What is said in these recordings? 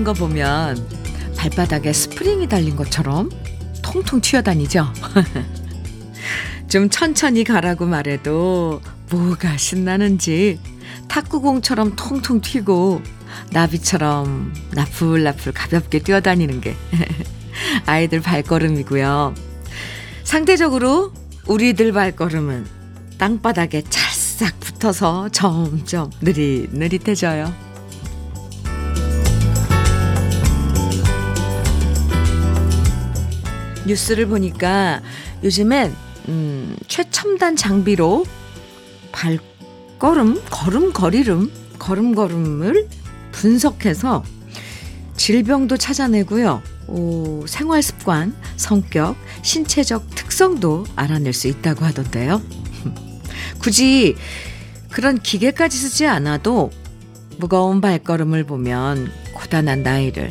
걷는 거 보면 발바닥에 스프링이 달린 것처럼 통통 튀어다니죠? 좀 천천히 가라고 말해도 뭐가 신나는지 탁구공처럼 통통 튀고 나비처럼 나풀나풀 가볍게 뛰어다니는 게 아이들 발걸음이고요. 상대적으로 우리들 발걸음은 땅바닥에 찰싹 붙어서 점점 느릿느릿해져요. 뉴스를 보니까 요즘엔 음, 최첨단 장비로 발걸음, 걸음걸이름, 걸음걸음을 분석해서 질병도 찾아내고요. 오, 생활 습관, 성격, 신체적 특성도 알아낼 수 있다고 하던데요. 굳이 그런 기계까지 쓰지 않아도 무거운 발걸음을 보면 고단한 나이를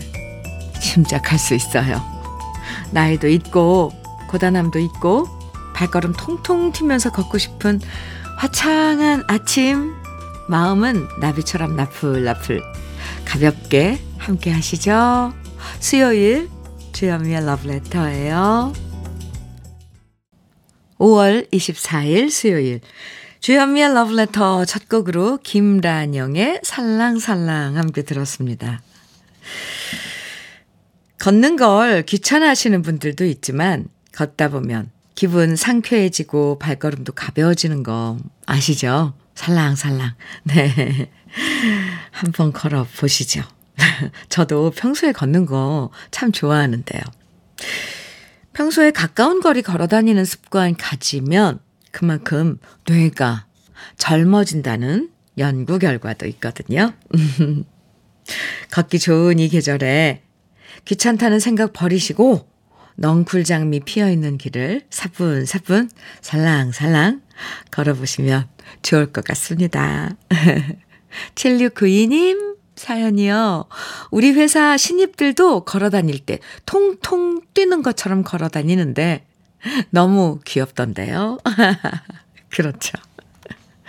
짐작할 수 있어요. 나이도 있고 고단함도 있고 발걸음 통통 튀면서 걷고 싶은 화창한 아침 마음은 나비처럼 나풀나풀 가볍게 함께 하시죠. 수요일 주현미의 러브레터예요. 5월 24일 수요일 주현미의 러브레터 첫 곡으로 김란영의 살랑살랑 함께 들었습니다. 걷는 걸 귀찮아하시는 분들도 있지만 걷다 보면 기분 상쾌해지고 발걸음도 가벼워지는 거 아시죠? 살랑살랑. 네. 한번 걸어 보시죠. 저도 평소에 걷는 거 참 좋아하는데요. 평소에 가까운 거리 걸어 다니는 습관 가지면 그만큼 뇌가 젊어진다는 연구 결과도 있거든요. 걷기 좋은 이 계절에 귀찮다는 생각 버리시고 넝쿨 장미 피어 있는 길을 사뿐사뿐 살랑살랑 걸어보시면 좋을 것 같습니다. 7692님 사연이요. 우리 회사 신입들도 걸어 다닐 때 통통 뛰는 것처럼 걸어 다니는데 너무 귀엽던데요. 그렇죠.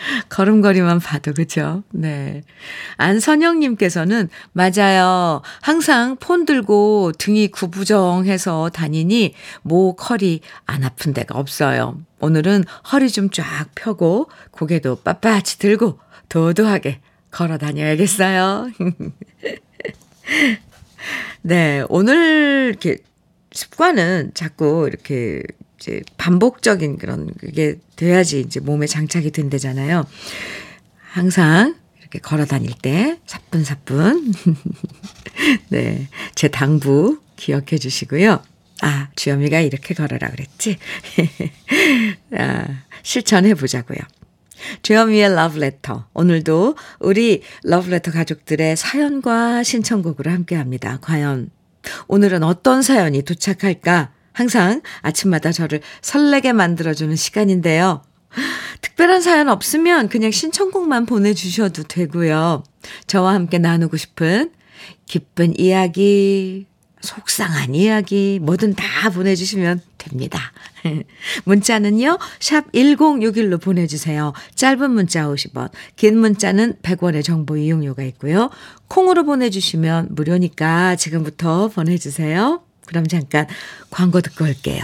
걸음걸이만 봐도 그죠? 네. 안선영 님께서는 맞아요. 항상 폰 들고 등이 구부정해서 다니니 목, 허리 안 아픈 데가 없어요. 오늘은 허리 좀 쫙 펴고 고개도 빳빳이 들고 도도하게 걸어 다녀야겠어요. 네. 오늘 이렇게 습관은 자꾸 이렇게 이제 반복적인 그런 그게 돼야지 이제 몸에 장착이 된대잖아요. 항상 이렇게 걸어 다닐 때 사뿐사뿐. 네. 제 당부 기억해 주시고요. 아, 주현미가 이렇게 걸어라 그랬지? 아, 실천해 보자고요. 주현미의 러브레터. 오늘도 우리 러브레터 가족들의 사연과 신청곡으로 함께 합니다. 과연 오늘은 어떤 사연이 도착할까? 항상 아침마다 저를 설레게 만들어주는 시간인데요. 특별한 사연 없으면 그냥 신청곡만 보내주셔도 되고요. 저와 함께 나누고 싶은 기쁜 이야기, 속상한 이야기, 뭐든 다 보내주시면 됩니다. 문자는요, 샵 1061로 보내주세요. 짧은 문자 50원, 긴 문자는 100원의 정보 이용료가 있고요. 콩으로 보내주시면 무료니까 지금부터 보내주세요. 그럼 잠깐 광고 듣고 올게요.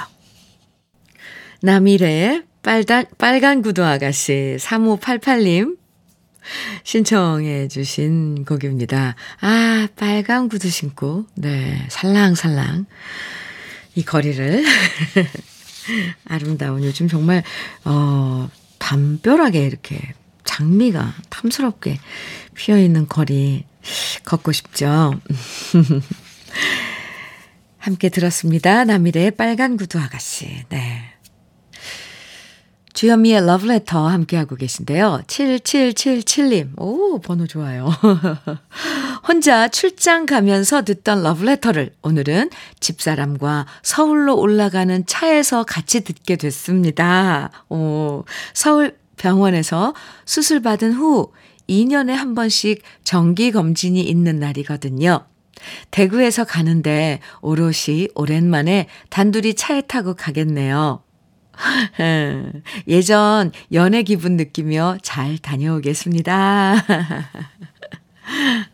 남일의 빨간, 빨간 구두 아가씨 3588님 신청해 주신 곡입니다. 아, 빨간 구두 신고, 네, 살랑살랑 이 거리를 아름다운 요즘 정말, 어, 담벼락에 이렇게 장미가 탐스럽게 피어 있는 거리 걷고 싶죠. 함께 들었습니다. 남일의 빨간 구두 아가씨. 네. 주현미의 러브레터 함께하고 계신데요. 7777님. 오, 번호 좋아요. 혼자 출장 가면서 듣던 러브레터를 오늘은 집사람과 서울로 올라가는 차에서 같이 듣게 됐습니다. 오, 서울 병원에서 수술받은 후 2년에 한 번씩 정기검진이 있는 날이거든요. 대구에서 가는데 오롯이 오랜만에 단둘이 차에 타고 가겠네요. 예전 연애 기분 느끼며 잘 다녀오겠습니다.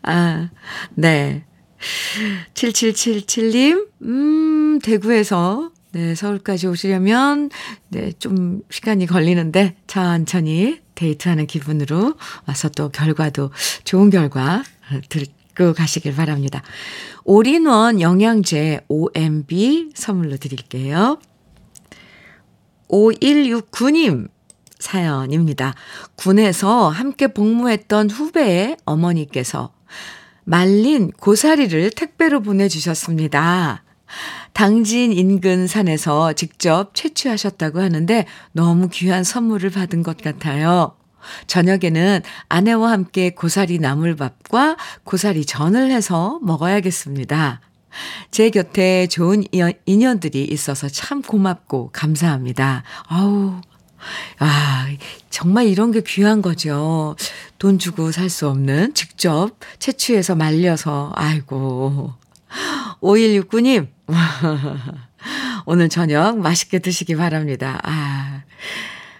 아, 네. 7777님, 음, 대구에서, 네, 서울까지 오시려면, 네, 좀 시간이 걸리는데, 천천히 데이트하는 기분으로 와서 또 결과도 좋은 결과 들 고 가시길 바랍니다. 올인원 영양제 OMB 선물로 드릴게요. 5169님 사연입니다. 군에서 함께 복무했던 후배의 어머니께서 말린 고사리를 택배로 보내주셨습니다. 당진 인근 산에서 직접 채취하셨다고 하는데 너무 귀한 선물을 받은 것 같아요. 저녁에는 아내와 함께 고사리 나물밥과 고사리 전을 해서 먹어야겠습니다. 제 곁에 좋은 인연들이 있어서 참 고맙고 감사합니다. 아우, 아, 정말 이런 게 귀한 거죠. 돈 주고 살 수 없는 직접 채취해서 말려서, 아이고. 5169님, 오늘 저녁 맛있게 드시기 바랍니다. 아,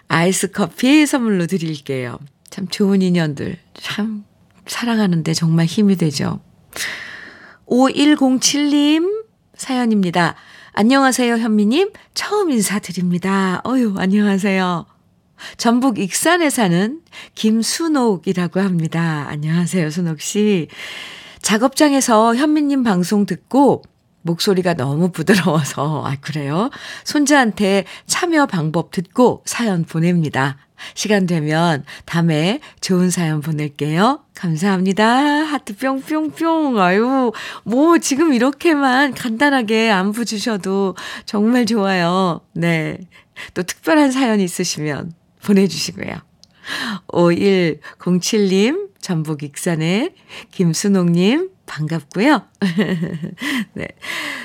아이스 커피 선물로 드릴게요. 참 좋은 인연들, 참 사랑하는데 정말 힘이 되죠. 5107님 사연입니다. 안녕하세요, 현미님. 처음 인사드립니다. 어유, 안녕하세요. 전북 익산에 사는 김순옥이라고 합니다. 안녕하세요, 순옥 씨. 작업장에서 현미님 방송 듣고 목소리가 너무 부드러워서, 아, 그래요? 손자한테 참여 방법 듣고 사연 보냅니다. 시간 되면 다음에 좋은 사연 보낼게요. 감사합니다. 하트 뿅뿅뿅. 아유, 뭐 지금 이렇게만 간단하게 안부 주셔도 정말 좋아요. 네. 또 특별한 사연 있으시면 보내주시고요. 5107님, 전북 익산의 김순옥님, 반갑고요. 네.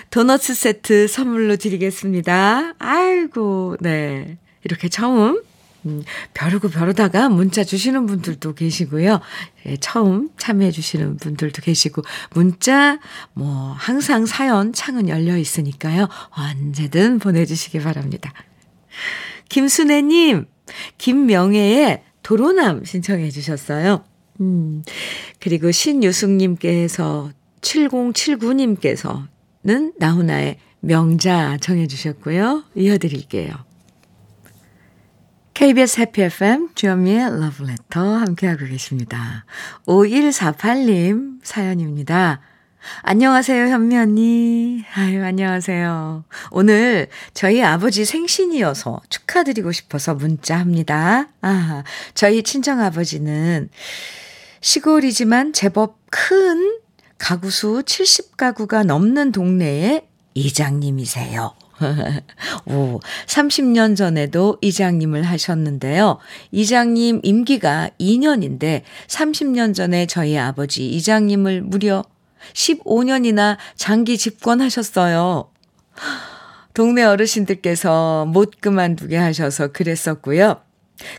도너츠 세트 선물로 드리겠습니다. 아이고, 네. 이렇게 처음 음, 벼르고 벼르다가 문자 주시는 분들도 계시고요. 예, 처음 참여해 주시는 분들도 계시고, 문자, 뭐, 항상 사연 창은 열려 있으니까요. 언제든 보내 주시기 바랍니다. 김순애 님, 김명애의 도로남 신청해 주셨어요. 음, 그리고 신유숙님께서 7079님께서는 나훈아의 명자 정해 주셨고요. 이어드릴게요. KBS 해피 FM 주현미의 러브레터 함께하고 계십니다. 5148님 사연입니다. 안녕하세요, 현미 언니. 아유, 안녕하세요. 오늘 저희 아버지 생신이어서 축하드리고 싶어서 문자합니다. 아, 저희 친정 아버지는 시골이지만 제법 큰 가구수 70가구가 넘는 동네의 이장님이세요. 오, 30년 전에도 이장님을 하셨는데요. 이장님 임기가 2년인데 30년 전에 저희 아버지 이장님을 무려 15년이나 장기 집권하셨어요. 동네 어르신들께서 못 그만두게 하셔서 그랬었고요.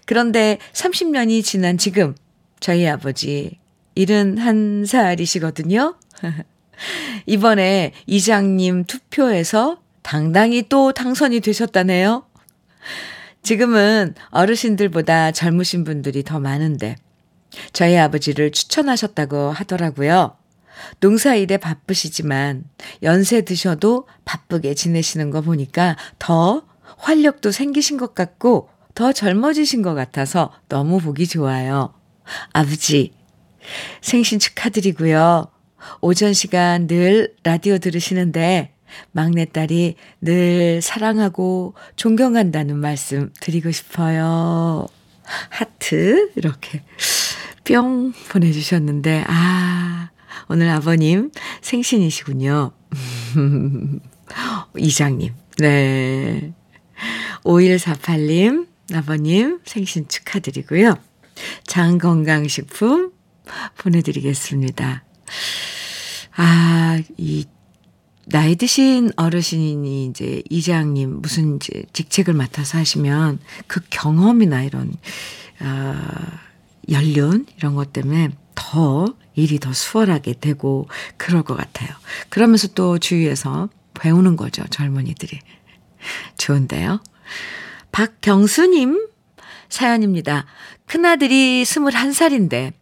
그런데 30년이 지난 지금 저희 아버지 71살이시거든요. 이번에 이장님 투표에서 당당히 또 당선이 되셨다네요. 지금은 어르신들보다 젊으신 분들이 더 많은데 저희 아버지를 추천하셨다고 하더라고요. 농사일에 바쁘시지만 연세 드셔도 바쁘게 지내시는 거 보니까 더 활력도 생기신 것 같고 더 젊어지신 것 같아서 너무 보기 좋아요. 아버지, 생신 축하드리고요. 오전 시간 늘 라디오 들으시는데 막내딸이 늘 사랑하고 존경한다는 말씀 드리고 싶어요. 하트, 이렇게 뿅 보내주셨는데, 아, 오늘 아버님 생신이시군요. 이장님, 네. 5148님, 아버님 생신 축하드리고요. 장건강식품 보내드리겠습니다. 아, 이 나이 드신 어르신이 이제 이장님 무슨 이제 직책을 맡아서 하시면 그 경험이나 이런 아 연륜 이런 것 때문에 더 일이 더 수월하게 되고 그럴 것 같아요. 그러면서 또 주위에서 배우는 거죠, 젊은이들이. 좋은데요. 박경수님 사연입니다. 큰아들이 21살인데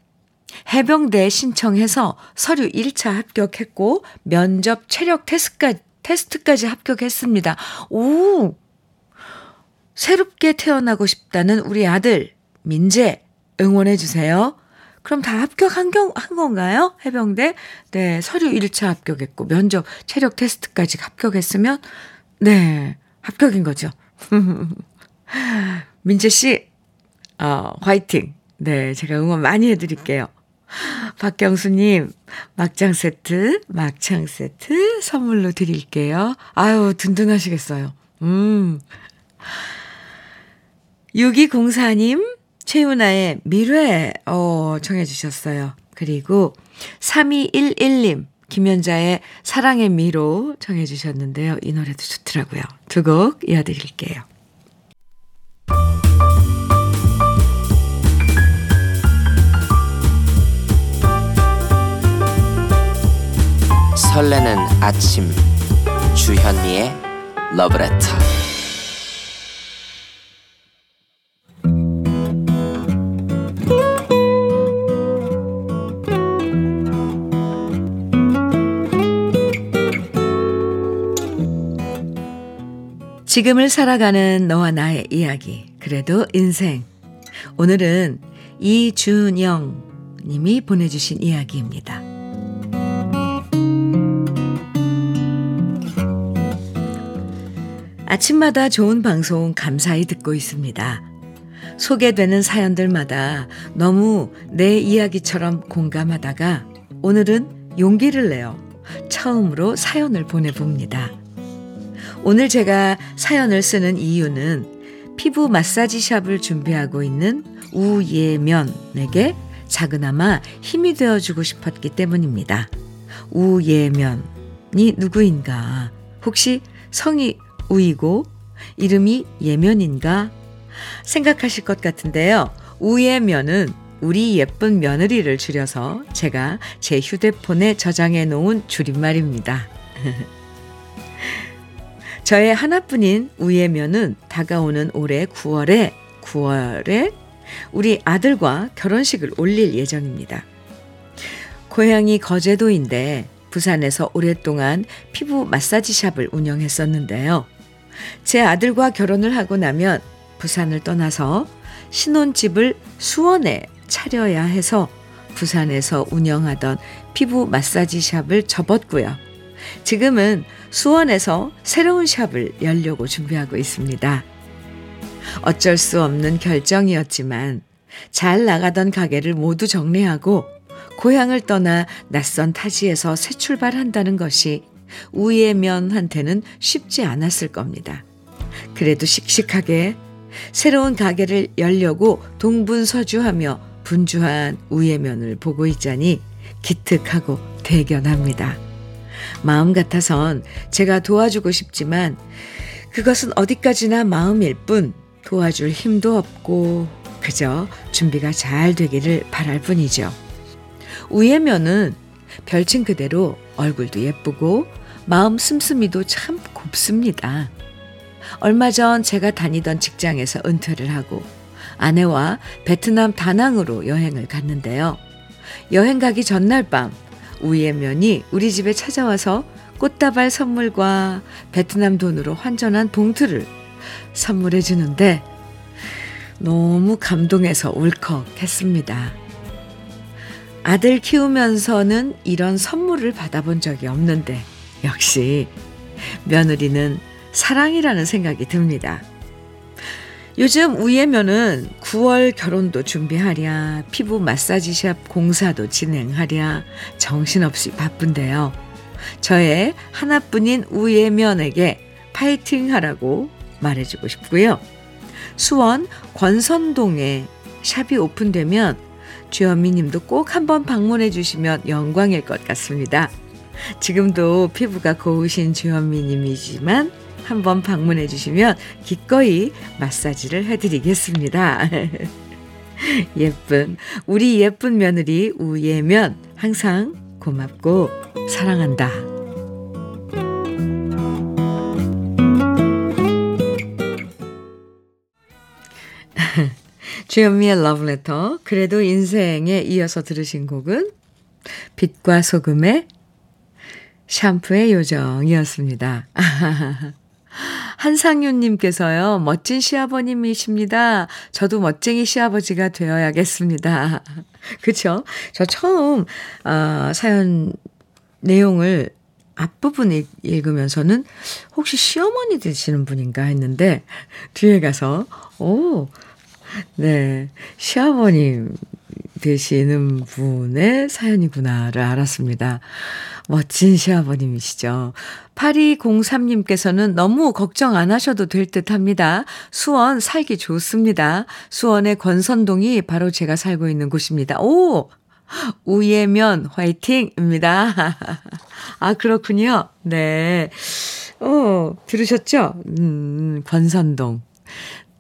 해병대 신청해서 서류 1차 합격했고 면접 체력 테스트까지, 테스트까지 합격했습니다. 오! 새롭게 태어나고 싶다는 우리 아들 민재 응원해 주세요. 그럼 다 합격한 경, 한 건가요? 해병대? 네, 서류 1차 합격했고 면접 체력 테스트까지 합격했으면 네, 합격인 거죠. 민재 씨, 어, 화이팅. 네, 제가 응원 많이 해드릴게요. 박경수님, 막장 세트, 막창 세트 선물로 드릴게요. 아유, 든든하시겠어요. 음. 6204님, 최윤아의 미래, 어, 청해 주셨어요. 그리고 3211님, 김연자의 사랑의 미로 청해 주셨는데요. 이 노래도 좋더라고요. 두 곡 이어드릴게요. 설레는 아침 주현미의 러브레터 지금을 살아가는 너와 나의 이야기 그래도 인생 오늘은 이준영 님이 보내주신 이야기입니다. 아침마다 좋은 방송 감사히 듣고 있습니다. 소개되는 사연들마다 너무 내 이야기처럼 공감하다가 오늘은 용기를 내어 처음으로 사연을 보내봅니다. 오늘 제가 사연을 쓰는 이유는 피부 마사지 샵을 준비하고 있는 우예면에게 작은아마 힘이 되어주고 싶었기 때문입니다. 우예면이 누구인가? 혹시 성이 우이고 이름이 예면인가 생각하실 것 같은데요. 우예면은 우리 예쁜 며느리를 줄여서 제가 제 휴대폰에 저장해 놓은 줄임말입니다. 저의 하나뿐인 우예면은 다가오는 올해 9월에 9월에 우리 아들과 결혼식을 올릴 예정입니다. 고향이 거제도인데 부산에서 오랫동안 피부 마사지 샵을 운영했었는데요. 제 아들과 결혼을 하고 나면 부산을 떠나서 신혼집을 수원에 차려야 해서 부산에서 운영하던 피부 마사지 샵을 접었고요. 지금은 수원에서 새로운 샵을 열려고 준비하고 있습니다. 어쩔 수 없는 결정이었지만 잘 나가던 가게를 모두 정리하고 고향을 떠나 낯선 타지에서 새 출발한다는 것이 우예면한테는 쉽지 않았을 겁니다. 그래도 씩씩하게 새로운 가게를 열려고 동분서주하며 분주한 우예면을 보고 있자니 기특하고 대견합니다. 마음 같아선 제가 도와주고 싶지만 그것은 어디까지나 마음일 뿐 도와줄 힘도 없고 그저 준비가 잘 되기를 바랄 뿐이죠. 우예면은 별칭 그대로 얼굴도 예쁘고 마음 씀씀이도 참 곱습니다. 얼마 전 제가 다니던 직장에서 은퇴를 하고 아내와 베트남 다낭으로 여행을 갔는데요. 여행 가기 전날 밤 우예면이 우리 집에 찾아와서 꽃다발 선물과 베트남 돈으로 환전한 봉투를 선물해 주는데 너무 감동해서 울컥했습니다. 아들 키우면서는 이런 선물을 받아본 적이 없는데 역시 며느리는 사랑이라는 생각이 듭니다. 요즘 우예면은 9월 결혼도 준비하랴, 피부 마사지샵 공사도 진행하랴, 정신없이 바쁜데요. 저의 하나뿐인 우예면에게 파이팅 하라고 말해주고 싶고요. 수원 권선동에 샵이 오픈되면 주현미 님도 꼭 한번 방문해 주시면 영광일 것 같습니다. 지금도 피부가 고우신 주현미 님이지만 한번 방문해 주시면 기꺼이 마사지를 해드리겠습니다. 예쁜, 우리 예쁜 며느리 우예면 항상 고맙고 사랑한다. 주현미의 러브레터. 그래도 인생에 이어서 들으신 곡은 빛과 소금의 샴푸의 요정이었습니다. 한상윤님께서요, 멋진 시아버님이십니다. 저도 멋쟁이 시아버지가 되어야겠습니다. 그쵸? 저 처음, 어, 사연 내용을 앞부분 읽으면서는 혹시 시어머니 되시는 분인가 했는데, 뒤에 가서, 오, 네, 시아버님 되시는 분의 사연이구나를 알았습니다. 멋진 시아버님이시죠. 8203님께서는 너무 걱정 안 하셔도 될 듯 합니다. 수원 살기 좋습니다. 수원의 권선동이 바로 제가 살고 있는 곳입니다. 오! 우예면 화이팅입니다. 아, 그렇군요. 네. 어, 들으셨죠? 음, 권선동.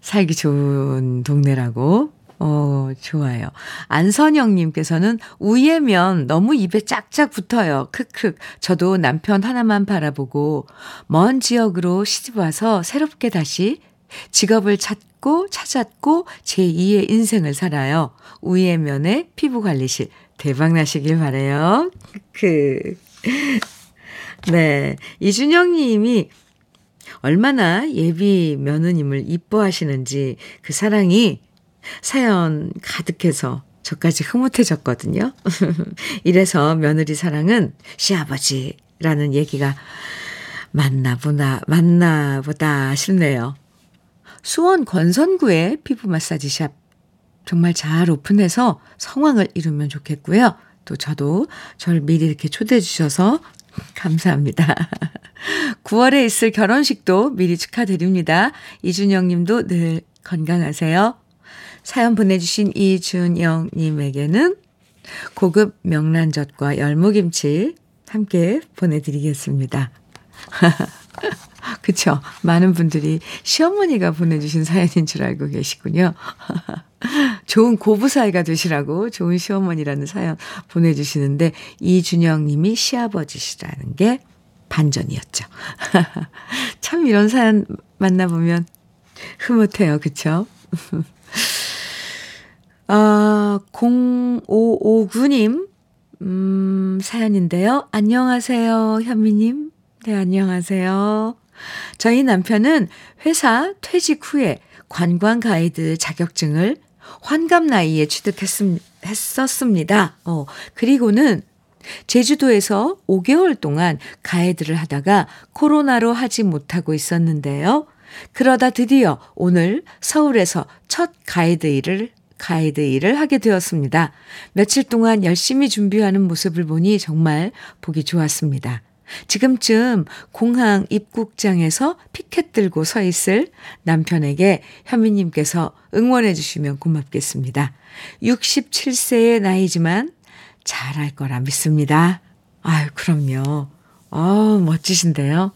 살기 좋은 동네라고 어, 좋아요. 안선영님께서는 우예면 너무 입에 짝짝 붙어요. 크크. 저도 남편 하나만 바라보고 먼 지역으로 시집 와서 새롭게 다시 직업을 찾고 찾았고 제2의 인생을 살아요. 우예면의 피부 관리실 대박나시길 바래요. 크. 네. 이준영 님이 얼마나 예비 며느님을 이뻐하시는지 그 사랑이 사연 가득해서 저까지 흐뭇해졌거든요. 이래서 며느리 사랑은 시아버지라는 얘기가 맞나 보다, 맞나 보다 싶네요. 수원 권선구의 피부 마사지 샵 정말 잘 오픈해서 성황을 이루면 좋겠고요. 또 저도 절 미리 이렇게 초대해 주셔서 감사합니다. 9월에 있을 결혼식도 미리 축하드립니다. 이준영 님도 늘 건강하세요. 사연 보내주신 이준영님에게는 고급 명란젓과 열무김치 함께 보내드리겠습니다. 그쵸. 많은 분들이 시어머니가 보내주신 사연인 줄 알고 계시군요. 좋은 고부 사이가 되시라고 좋은 시어머니라는 사연 보내주시는데 이준영 님이 시아버지시라는 게 반전이었죠. 참 이런 사연 만나보면 흐뭇해요. 그쵸? 아, 0559님, 음, 사연인데요. 안녕하세요, 현미님. 네, 안녕하세요. 저희 남편은 회사 퇴직 후에 관광 가이드 자격증을 환갑 나이에 취득했었습니다. 어, 그리고는 제주도에서 5개월 동안 가이드를 하다가 코로나로 하지 못하고 있었는데요. 그러다 드디어 오늘 서울에서 첫 가이드 일을 가이드 일을 하게 되었습니다. 며칠 동안 열심히 준비하는 모습을 보니 정말 보기 좋았습니다. 지금쯤 공항 입국장에서 피켓 들고 서 있을 남편에게 현미님께서 응원해 주시면 고맙겠습니다. 67세의 나이지만 잘할 거라 믿습니다. 아유, 그럼요. 어, 멋지신데요.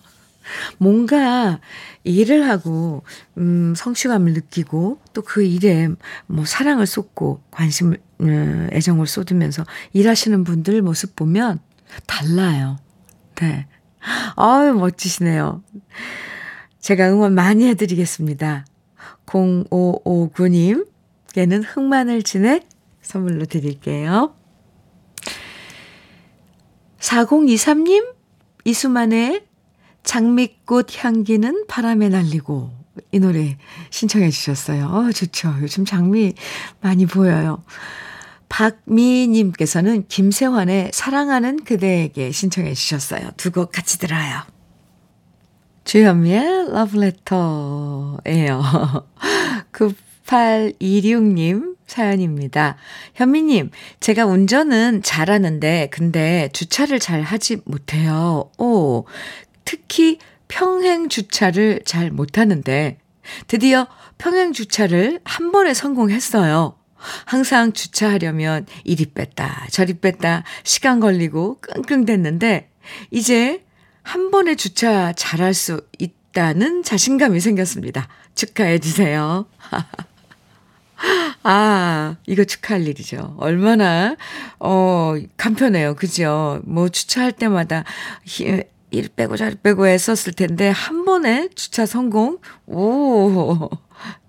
뭔가 일을 하고, 음, 성취감을 느끼고, 또 그 일에 뭐 사랑을 쏟고, 관심을, 음, 애정을 쏟으면서 일하시는 분들 모습 보면 달라요. 네. 아유, 멋지시네요. 제가 응원 많이 해드리겠습니다. 0559님께는 흑마늘 진액 선물로 드릴게요. 4023님, 이수만의 장미꽃 향기는 바람에 날리고 이 노래 신청해 주셨어요. 어, 좋죠. 요즘 장미 많이 보여요. 박미님께서는 김세환의 사랑하는 그대에게 신청해 주셨어요. 두 곡 같이 들어요. 주현미의 러브레터예요. 9826님 사연입니다. 현미님, 제가 운전은 잘하는데, 근데 주차를 잘 하지 못해요. 오, 특히 평행 주차를 잘 못하는데 드디어 평행 주차를 한 번에 성공했어요. 항상 주차하려면 이리 뺐다 저리 뺐다 시간 걸리고 끙끙댔는데 이제 한 번에 주차 잘할 수 있다는 자신감이 생겼습니다. 축하해 주세요. 아, 이거 축하할 일이죠. 얼마나, 어, 간편해요. 그죠? 뭐 주차할 때마다 일 빼고 저리 빼고 했었을 텐데 한 번에 주차 성공. 오.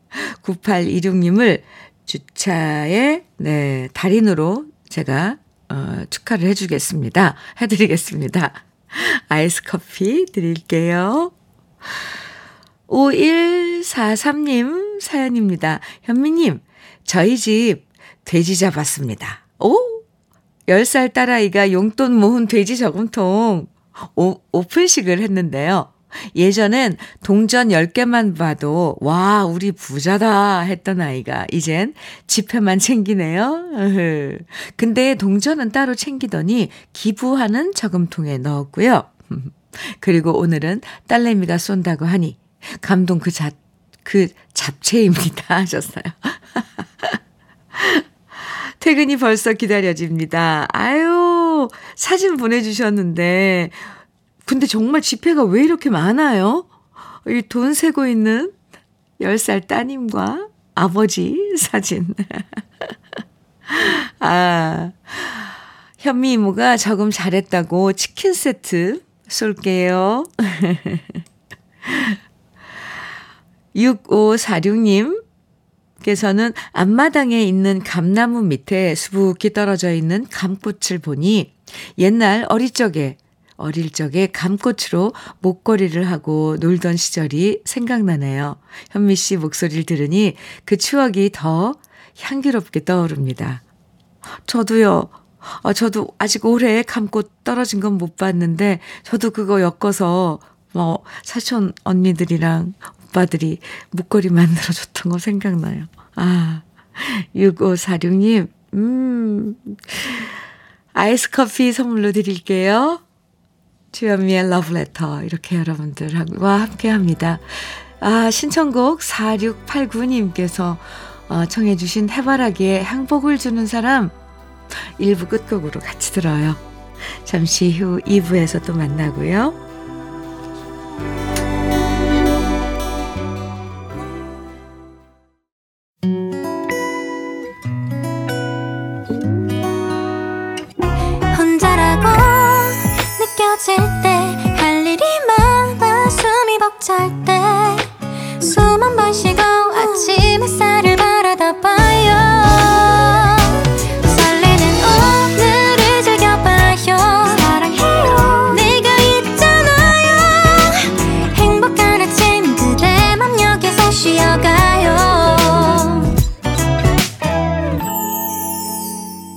9826님을 주차의, 네, 달인으로 제가, 어, 축하를 해 주겠습니다. 해 드리겠습니다. 아이스 커피 드릴게요. 5143님 사연입니다. 현미님, 저희 집 돼지 잡았습니다. 오! 10살 딸아이가 용돈 모은 돼지 저금통 오, 오픈식을 했는데요. 예전엔 동전 10개만 봐도 와 우리 부자다 했던 아이가 이젠 지폐만 챙기네요. 근데 동전은 따로 챙기더니 기부하는 저금통에 넣었고요. 그리고 오늘은 딸내미가 쏜다고 하니 감동 그 자, 그 잡채입니다 하셨어요. 퇴근이 벌써 기다려집니다. 아유, 사진 보내주셨는데, 근데 정말 지폐가 왜 이렇게 많아요? 이 돈 세고 있는 10살 따님과 아버지 사진. 아, 현미 이모가 저금 잘했다고 치킨 세트 쏠게요. 6546님, 께서는 앞마당에 있는 감나무 밑에 수북히 떨어져 있는 감꽃을 보니 옛날 어릴 적에 어릴 적에 감꽃으로 목걸이를 하고 놀던 시절이 생각나네요. 현미 씨 목소리를 들으니 그 추억이 더 향기롭게 떠오릅니다. 저도요. 어, 저도 아직 올해 감꽃 떨어진 건 못 봤는데 저도 그거 엮어서 뭐 사촌 언니들이랑 오빠들이 목걸이 만들어줬던 거 생각나요. 아, 6546님, 음, 아이스 커피 선물로 드릴게요. 주현미의 러브레터. 이렇게 여러분들과 함께 합니다. 아, 신청곡 4689님께서 어, 청해주신 해바라기에 행복을 주는 사람 1부 끝곡으로 같이 들어요. 잠시 후 2부에서 또 만나고요.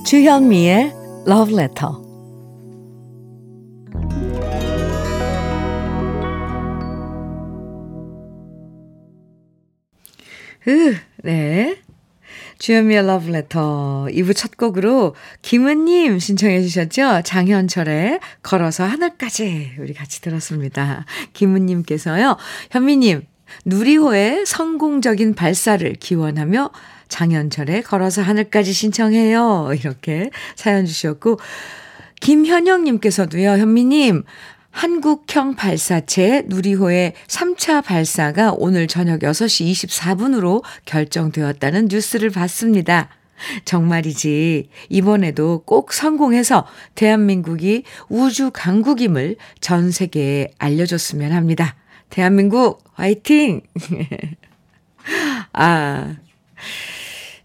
주현미의 Love Letter. 으, 네. 주현미의 Love Letter 2부 첫 곡으로 김은님 신청해 주셨죠? 장현철의 걸어서 하늘까지 우리 같이 들었습니다. 김은님께서요. 현미님, 누리호의 성공적인 발사를 기원하며 장현철의 걸어서 하늘까지 신청해요. 이렇게 사연 주셨고, 김현영님께서도요, 현미님, 한국형 발사체 누리호의 3차 발사가 오늘 저녁 6시 24분으로 결정되었다는 뉴스를 봤습니다. 정말이지. 이번에도 꼭 성공해서 대한민국이 우주 강국임을 전 세계에 알려줬으면 합니다. 대한민국 화이팅! 아,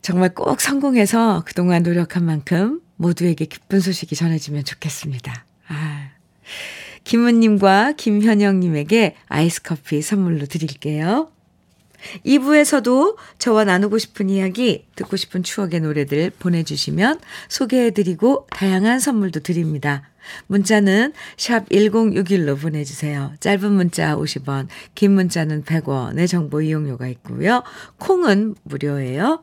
정말 꼭 성공해서 그동안 노력한 만큼 모두에게 기쁜 소식이 전해지면 좋겠습니다. 아, 김은님과 김현영님에게 아이스 커피 선물로 드릴게요. 2부에서도 저와 나누고 싶은 이야기, 듣고 싶은 추억의 노래들 보내주시면 소개해드리고 다양한 선물도 드립니다. 문자는 샵 1061로 보내주세요. 짧은 문자 50원, 긴 문자는 100원의 정보 이용료가 있고요. 콩은 무료예요.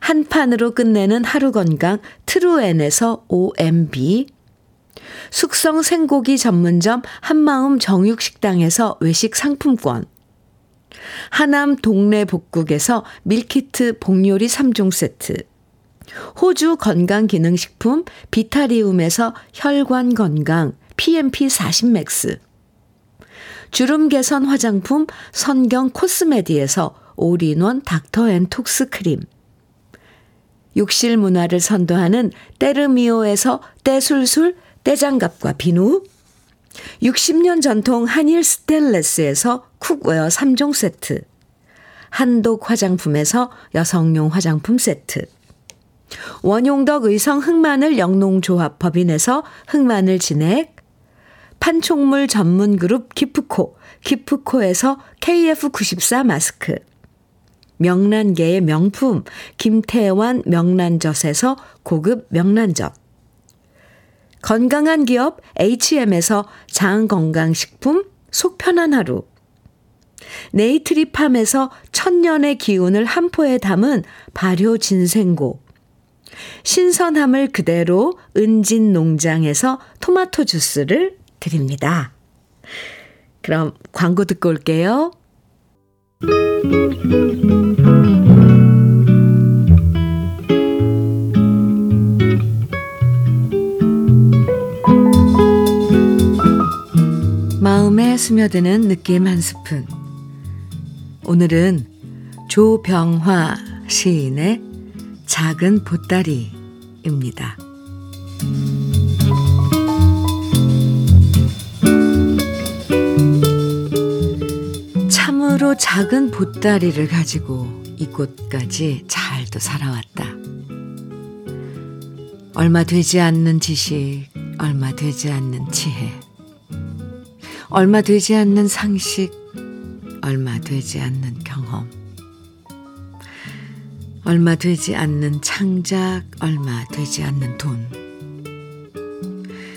한 판으로 끝내는 하루 건강 트루엔에서 OMB 숙성 생고기 전문점 한마음 정육식당에서 외식 상품권. 하남 동네 복국에서 밀키트 복요리 3종 세트. 호주 건강기능식품 비타리움에서 혈관 건강 PMP 40 맥스. 주름 개선 화장품 선경 코스메디에서 올인원 닥터앤톡스 크림 욕실 문화를 선도하는 때르미오에서 때술술 때장갑과 비누. 60년 전통 한일 스텐레스에서 쿡웨어 3종 세트. 한독 화장품에서 여성용 화장품 세트. 원용덕 의성 흑마늘 영농조합 법인에서 흑마늘 진액. 판촉물 전문 그룹 기프코, 기프코에서 KF94 마스크, 명란계의 명품 김태환 명란젓에서 고급 명란젓, 건강한 기업 H&M에서 장건강식품 속 편한 하루, 네이트리팜에서 천년의 기운을 한 포에 담은 발효 진생고, 신선함을 그대로 은진 농장에서 토마토 주스를 드립니다. 그럼 광고 듣고 올게요. 마음에 스며드는 느낌 한 스푼. 오늘은 조병화 시인의 작은 보따리입니다. 참으로 작은 보따리를 가지고 이곳까지 잘도 살아왔다. 얼마 되지 않는 지식, 얼마 되지 않는 지혜, 얼마 되지 않는 상식, 얼마 되지 않는 경험, 얼마 되지 않는 창작, 얼마 되지 않는 돈.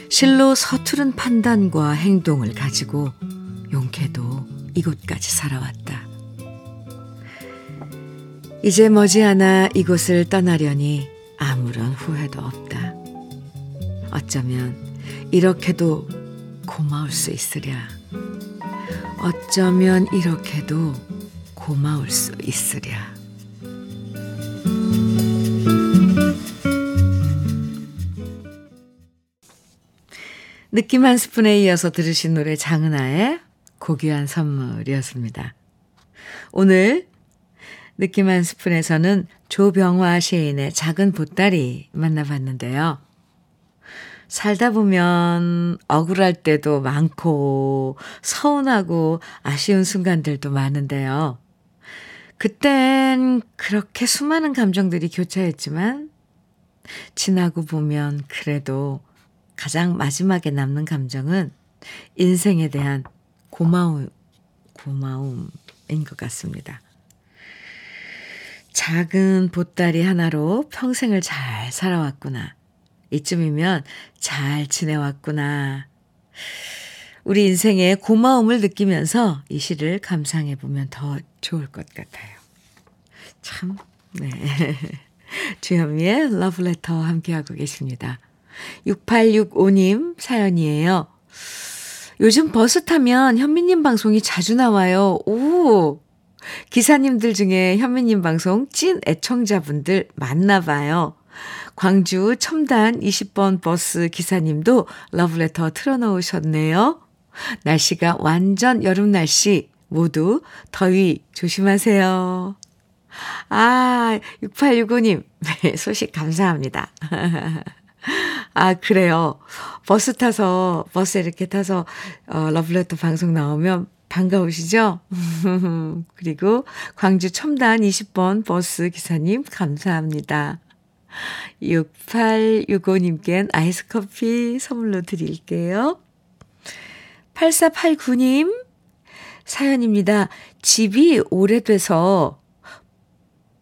실로 서투른 판단과 행동을 가지고 용케도 이곳까지 살아왔다. 이제 머지않아 이곳을 떠나려니 아무런 후회도 없다. 어쩌면 이렇게도 고마울 수 있으랴. 어쩌면 이렇게도 고마울 수 있으랴. 느낌 한 스푼에 이어서 들으신 노래 장은아의 고귀한 선물이었습니다. 오늘 느낌 한 스푼에서는 조병화 시인의 작은 보따리 만나봤는데요. 살다 보면 억울할 때도 많고 서운하고 아쉬운 순간들도 많은데요. 그땐 그렇게 수많은 감정들이 교차했지만 지나고 보면 그래도 가장 마지막에 남는 감정은 인생에 대한 고마움, 고마움인 것 같습니다. 작은 보따리 하나로 평생을 잘 살아왔구나. 이쯤이면 잘 지내왔구나. 우리 인생의 고마움을 느끼면서 이 시를 감상해 보면 더 좋을 것 같아요. 참, 네. 주현미의 러브레터 함께하고 계십니다. 6865님 사연이에요. 요즘 버스 타면 현미님 방송이 자주 나와요. 오! 기사님들 중에 현미님 방송 찐 애청자분들 많나 봐요. 광주 첨단 20번 버스 기사님도 러브레터 틀어놓으셨네요. 날씨가 완전 여름 날씨 모두 더위 조심하세요. 아, 6865님, 소식 감사합니다. 아, 그래요. 버스 타서, 버스 이렇게 타서, 어, 러브레터 방송 나오면 반가우시죠? 그리고 광주 첨단 20번 버스 기사님, 감사합니다. 6865님께는 아이스 커피 선물로 드릴게요. 8489님, 사연입니다. 집이 오래돼서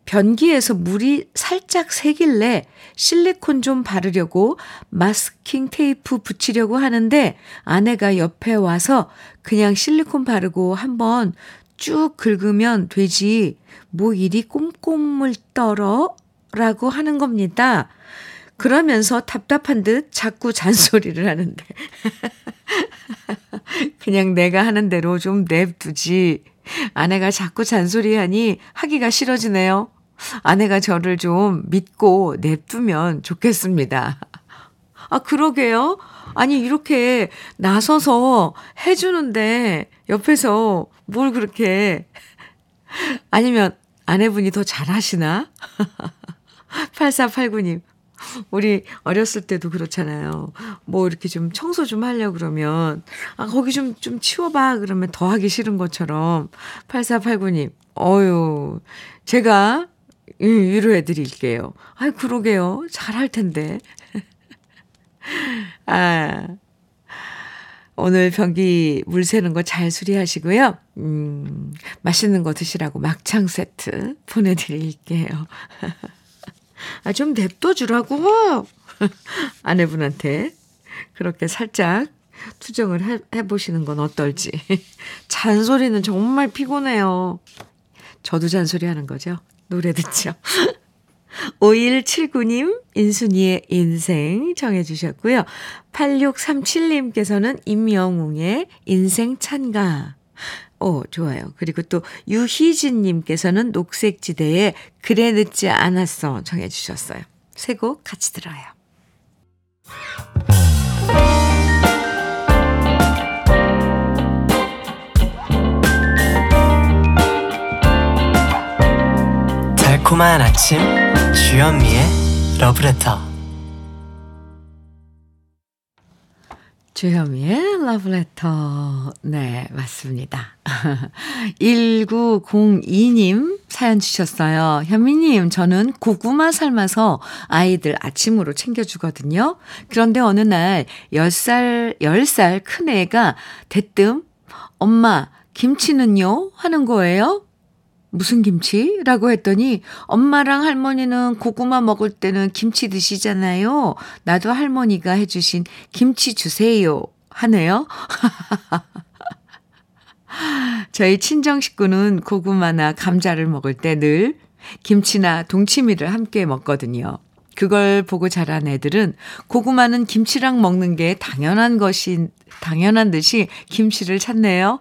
변기에서 물이 살짝 새길래 실리콘 좀 바르려고 마스킹 테이프 붙이려고 하는데 아내가 옆에 와서 그냥 실리콘 바르고 한번 쭉 긁으면 되지. 뭐 이리 꼼꼼을 떨어? 라고 하는 겁니다. 그러면서 답답한 듯 자꾸 잔소리를 하는데. 그냥 내가 하는 대로 좀 냅두지. 아내가 자꾸 잔소리하니 하기가 싫어지네요. 아내가 저를 좀 믿고 냅두면 좋겠습니다. 아, 그러게요. 아니, 이렇게 나서서 해주는데 옆에서 뭘 그렇게. 아니면 아내분이 더 잘하시나? 8489님. 우리 어렸을 때도 그렇잖아요. 뭐 이렇게 좀 청소 좀 하려고 그러면, 아, 거기 좀, 좀 치워봐. 그러면 더 하기 싫은 것처럼. 8489님. 어유 제가 위로해 드릴게요. 아이, 그러게요. 잘할 텐데. 아, 오늘 변기 물 새는 거 잘 수리하시고요. 음, 맛있는 거 드시라고 막창 세트 보내드릴게요. 아, 좀 냅둬 주라고. 아내분한테 그렇게 살짝 투정을 해, 해보시는 건 어떨지. 잔소리는 정말 피곤해요. 저도 잔소리 하는 거죠. 노래 듣죠. 5179님, 인순이의 인생 정해주셨고요. 8637님께서는 임영웅의 인생 찬가. 오, 좋아요. 그리고 또 유희진님께서는 녹색지대에 그래 늦지 않았어 정해주셨어요. 세 곡 같이 들어요. 달콤한 아침 주현미의 러브레터 주현미의 러브레터. 네, 맞습니다. 1902님 사연 주셨어요. 현미님, 저는 고구마 삶아서 아이들 아침으로 챙겨주거든요. 그런데 어느 날 10살, 10살 큰 애가 대뜸, 엄마, 김치는요? 하는 거예요. 무슨 김치? 라고 했더니 엄마랑 할머니는 고구마 먹을 때는 김치 드시잖아요. 나도 할머니가 해주신 김치 주세요. 하네요. 저희 친정 식구는 고구마나 감자를 먹을 때 늘 김치나 동치미를 함께 먹거든요. 그걸 보고 자란 애들은 고구마는 김치랑 먹는 게 당연한 것이, 당연한 듯이 김치를 찾네요.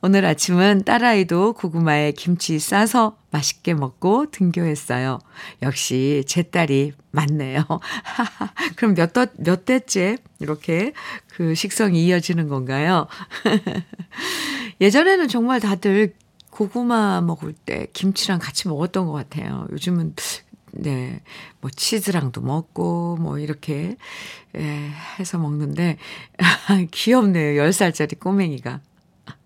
오늘 아침은 딸아이도 고구마에 김치 싸서 맛있게 먹고 등교했어요. 역시 제 딸이 맞네요. 그럼 몇, 더, 몇 대째 이렇게 그 식성이 이어지는 건가요? 예전에는 정말 다들 고구마 먹을 때 김치랑 같이 먹었던 것 같아요. 요즘은 네, 뭐 치즈랑도 먹고 뭐 이렇게 예, 해서 먹는데 귀엽네요. 10살짜리 꼬맹이가.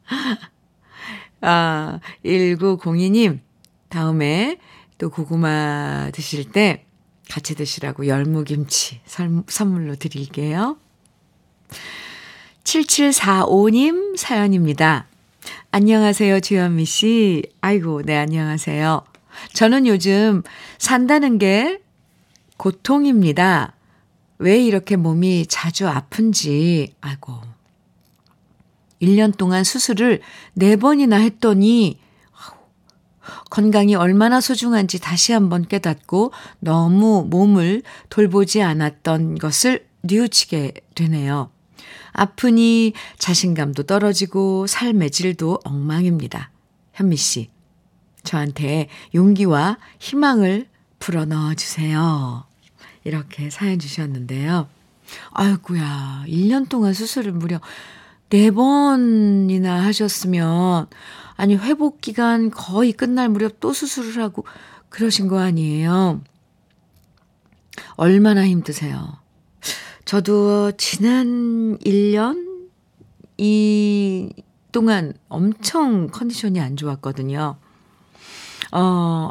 아, 1902님, 다음에 또 고구마 드실 때 같이 드시라고 열무김치 선물로 드릴게요. 7745님 사연입니다. 안녕하세요, 주현미 씨. 아이고, 네, 안녕하세요. 저는 요즘 산다는 게 고통입니다. 왜 이렇게 몸이 자주 아픈지, 아이고, 1년 동안 수술을 4번이나 했더니 건강이 얼마나 소중한지 다시 한번 깨닫고 너무 몸을 돌보지 않았던 것을 뉘우치게 되네요. 아프니 자신감도 떨어지고 삶의 질도 엉망입니다. 현미 씨, 저한테 용기와 희망을 불어 넣어 주세요. 이렇게 사연 주셨는데요. 아이구야 1년 동안 수술을 무려 네 번이나 하셨으면, 아니, 회복 기간 거의 끝날 무렵 또 수술을 하고 그러신 거 아니에요? 얼마나 힘드세요? 저도 지난 1년 이 동안 엄청 컨디션이 안 좋았거든요. 어,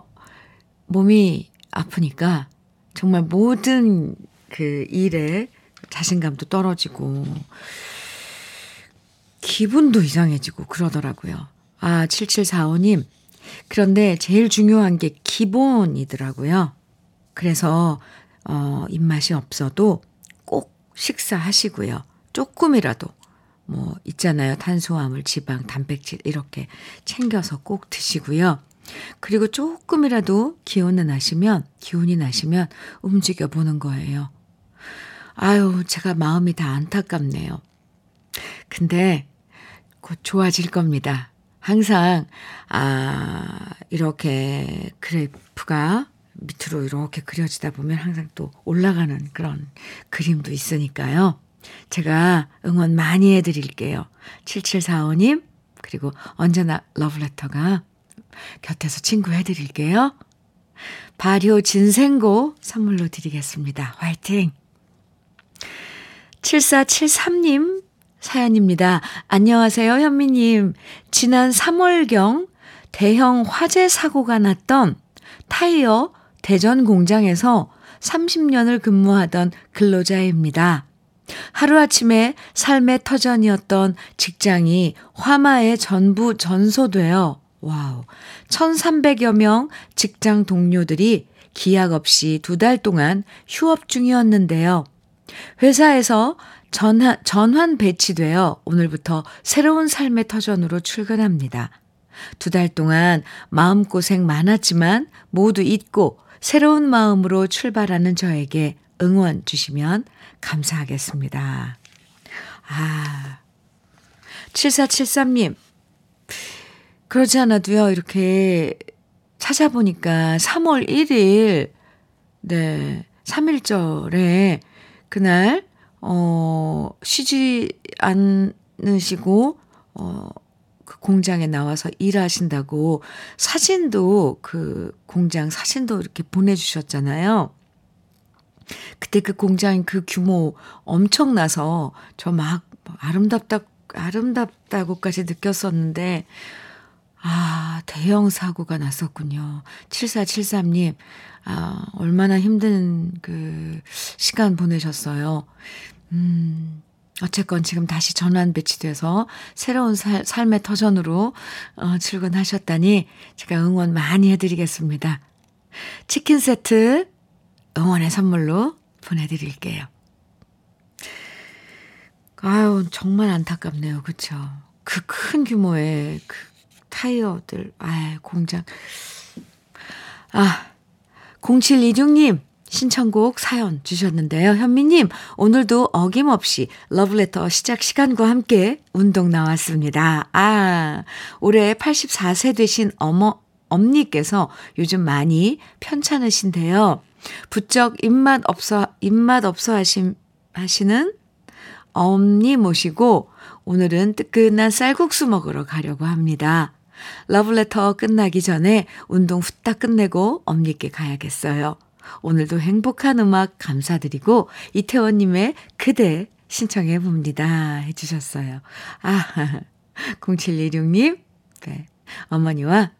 몸이 아프니까 정말 모든 그 일에 자신감도 떨어지고, 기분도 이상해지고 그러더라고요. 아, 7745님. 그런데 제일 중요한 게 기본이더라고요. 그래서, 어, 입맛이 없어도 꼭 식사하시고요. 조금이라도, 뭐, 있잖아요. 탄수화물, 지방, 단백질, 이렇게 챙겨서 꼭 드시고요. 그리고 조금이라도 기운이 나시면, 기운이 나시면 움직여 보는 거예요. 아유, 제가 마음이 다 안타깝네요. 근데 곧 좋아질 겁니다. 항상, 아, 이렇게 그래프가 밑으로 이렇게 그려지다 보면 항상 또 올라가는 그런 그림도 있으니까요. 제가 응원 많이 해드릴게요. 7745님, 그리고 언제나 러브레터가 곁에서 친구 해드릴게요. 발효 진생고 선물로 드리겠습니다. 화이팅! 7473님 사연입니다. 안녕하세요, 현미님. 지난 3월경 대형 화재 사고가 났던 타이어 대전 공장에서 30년을 근무하던 근로자입니다. 하루아침에 삶의 터전이었던 직장이 화마에 전부 전소되어 wow. 1,300여 명 직장 동료들이 기약 없이 두 달 동안 휴업 중이었는데요. 회사에서 전환, 전환 배치되어 오늘부터 새로운 삶의 터전으로 출근합니다. 두 달 동안 마음고생 많았지만 모두 잊고 새로운 마음으로 출발하는 저에게 응원 주시면 감사하겠습니다. 아, 7473님, 그렇지 않아도요, 이렇게 찾아보니까 3월 1일, 네, 3일절에 그날, 어, 쉬지 않으시고, 어, 그 공장에 나와서 일하신다고 사진도 그 공장 사진도 이렇게 보내주셨잖아요. 그때 그 공장 그 규모 엄청나서 저 막 아름답다, 아름답다고까지 느꼈었는데, 아, 대형 사고가 났었군요. 7473님, 아, 얼마나 힘든 그 시간 보내셨어요. 음, 어쨌건 지금 다시 전환 배치돼서 새로운 살, 삶의 터전으로 어, 출근하셨다니 제가 응원 많이 해드리겠습니다. 치킨 세트 응원의 선물로 보내드릴게요. 아유, 정말 안타깝네요. 그쵸? 그 큰 규모의 그 타이어들, 아 공장. 아, 0726님, 신청곡 사연 주셨는데요. 현미님, 오늘도 어김없이 러브레터 시작 시간과 함께 운동 나왔습니다. 아, 올해 84세 되신 어머, 엄니께서 요즘 많이 편찮으신데요. 부쩍 입맛 없어, 입맛 없어 하심, 하시는 엄니 모시고 오늘은 뜨끈한 쌀국수 먹으러 가려고 합니다. 러브레터 끝나기 전에 운동 후딱 끝내고 엄니께 가야겠어요. 오늘도 행복한 음악 감사드리고 이태원님의 그대 신청해 봅니다. 해주셨어요. 아, 0716님, 네. 어머니와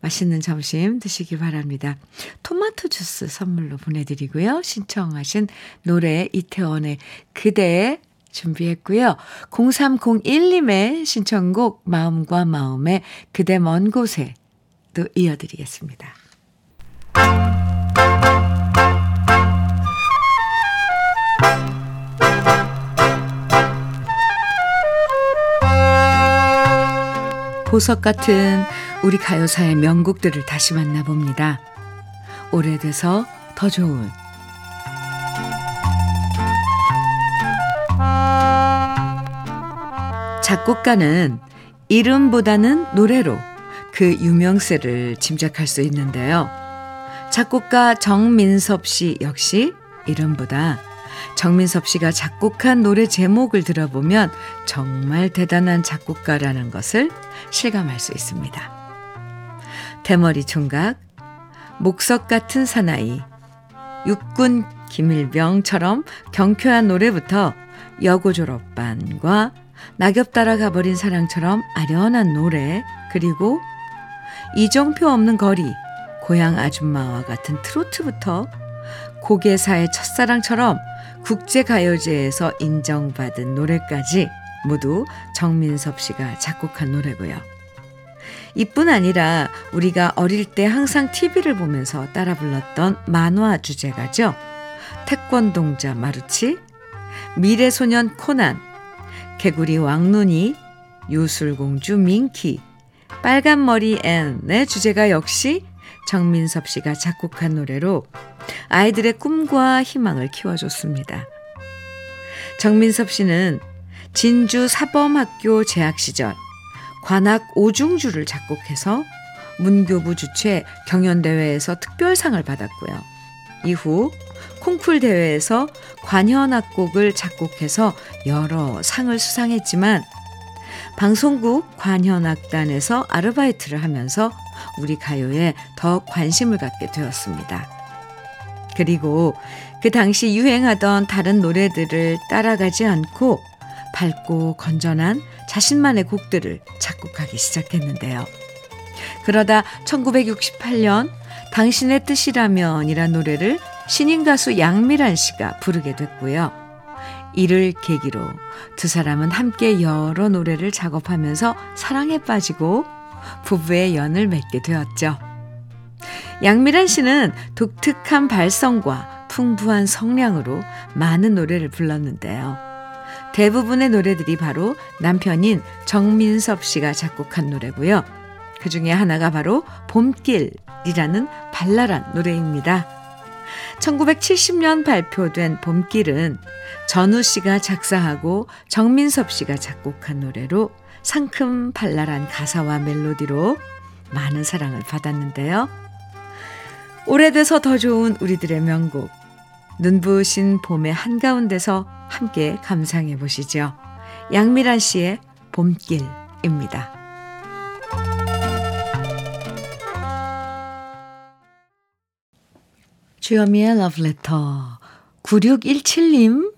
맛있는 점심 드시기 바랍니다. 토마토 주스 선물로 보내드리고요. 신청하신 노래 이태원의 그대 준비했고요. 0301님의 신청곡 마음과 마음의 그대 먼 곳에 또 이어드리겠습니다. 보석 같은 우리 가요사의 명곡들을 다시 만나봅니다. 오래돼서 더 좋은 작곡가는 이름보다는 노래로 그 유명세를 짐작할 수 있는데요. 작곡가 정민섭 씨 역시 이름보다 정민섭 씨가 작곡한 노래 제목을 들어보면 정말 대단한 작곡가라는 것을 실감할 수 있습니다. 대머리 총각, 목석 같은 사나이, 육군 김일병처럼 경쾌한 노래부터 여고 졸업반과 낙엽 따라 가버린 사랑처럼 아련한 노래, 그리고 이정표 없는 거리, 고향 아줌마와 같은 트로트부터 고개사의 첫사랑처럼 국제가요제에서 인정받은 노래까지 모두 정민섭 씨가 작곡한 노래고요. 이뿐 아니라 우리가 어릴 때 항상 TV를 보면서 따라 불렀던 만화 주제가죠. 태권동자 마루치, 미래소년 코난, 개구리 왕눈이, 요술공주 민키, 빨간머리 앤의 주제가 역시 정민섭 씨가 작곡한 노래로 아이들의 꿈과 희망을 키워줬습니다. 정민섭 씨는 진주 사범학교 재학 시절 관악 오중주를 작곡해서 문교부 주최 경연대회에서 특별상을 받았고요. 이후 콩쿨 대회에서 관현악곡을 작곡해서 여러 상을 수상했지만 방송국 관현악단에서 아르바이트를 하면서 우리 가요에 더 관심을 갖게 되었습니다. 그리고 그 당시 유행하던 다른 노래들을 따라가지 않고 밝고 건전한 자신만의 곡들을 작곡하기 시작했는데요. 그러다 1968년 당신의 뜻이라면이란 노래를 신인 가수 양미란 씨가 부르게 됐고요. 이를 계기로 두 사람은 함께 여러 노래를 작업하면서 사랑에 빠지고 부부의 연을 맺게 되었죠. 양미란 씨는 독특한 발성과 풍부한 성량으로 많은 노래를 불렀는데요. 대부분의 노래들이 바로 남편인 정민섭 씨가 작곡한 노래고요. 그 중에 하나가 바로 봄길이라는 발랄한 노래입니다. 1970년 발표된 봄길은 전우 씨가 작사하고 정민섭 씨가 작곡한 노래로 상큼 발랄한 가사와 멜로디로 많은 사랑을 받았는데요. 오래돼서 더 좋은 우리들의 명곡 눈부신 봄의 한가운데서 함께 감상해 보시죠. 양미란 씨의 봄길입니다. 주여미의 러브레터 9617님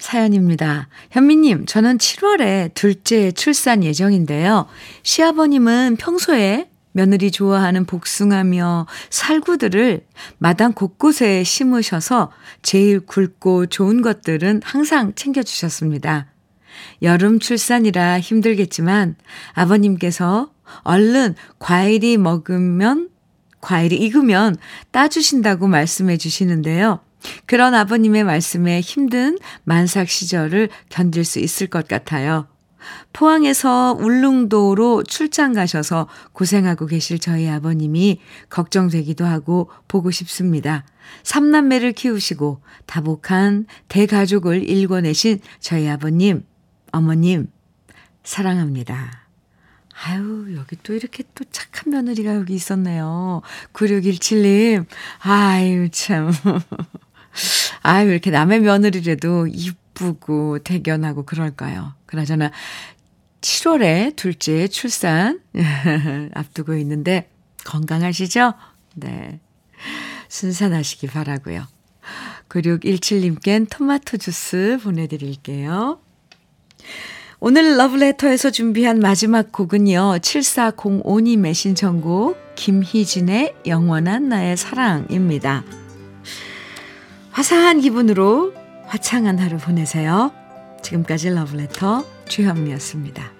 사연입니다. 현미님, 저는 7월에 둘째 출산 예정인데요. 시아버님은 평소에 며느리 좋아하는 복숭아며 살구들을 마당 곳곳에 심으셔서 제일 굵고 좋은 것들은 항상 챙겨주셨습니다. 여름 출산이라 힘들겠지만 아버님께서 얼른 과일이 먹으면 과일이 익으면 따주신다고 말씀해 주시는데요. 그런 아버님의 말씀에 힘든 만삭 시절을 견딜 수 있을 것 같아요. 포항에서 울릉도로 출장 가셔서 고생하고 계실 저희 아버님이 걱정되기도 하고 보고 싶습니다. 삼남매를 키우시고 다복한 대가족을 일궈내신 저희 아버님, 어머님, 사랑합니다. 아유, 여기 또 이렇게 또 착한 며느리가 여기 있었네요. 9617님. 아유, 참. 아유, 이렇게 남의 며느리라도 이쁘고 대견하고 그럴까요? 그나저나 7월에 둘째 출산 앞두고 있는데 건강하시죠? 네. 순산하시기 바라고요. 9617님껜 토마토 주스 보내드릴게요. 오늘 러브레터에서 준비한 마지막 곡은요. 7405님의 신청곡 김희진의 영원한 나의 사랑입니다. 화사한 기분으로 화창한 하루 보내세요. 지금까지 러브레터 주현미였습니다.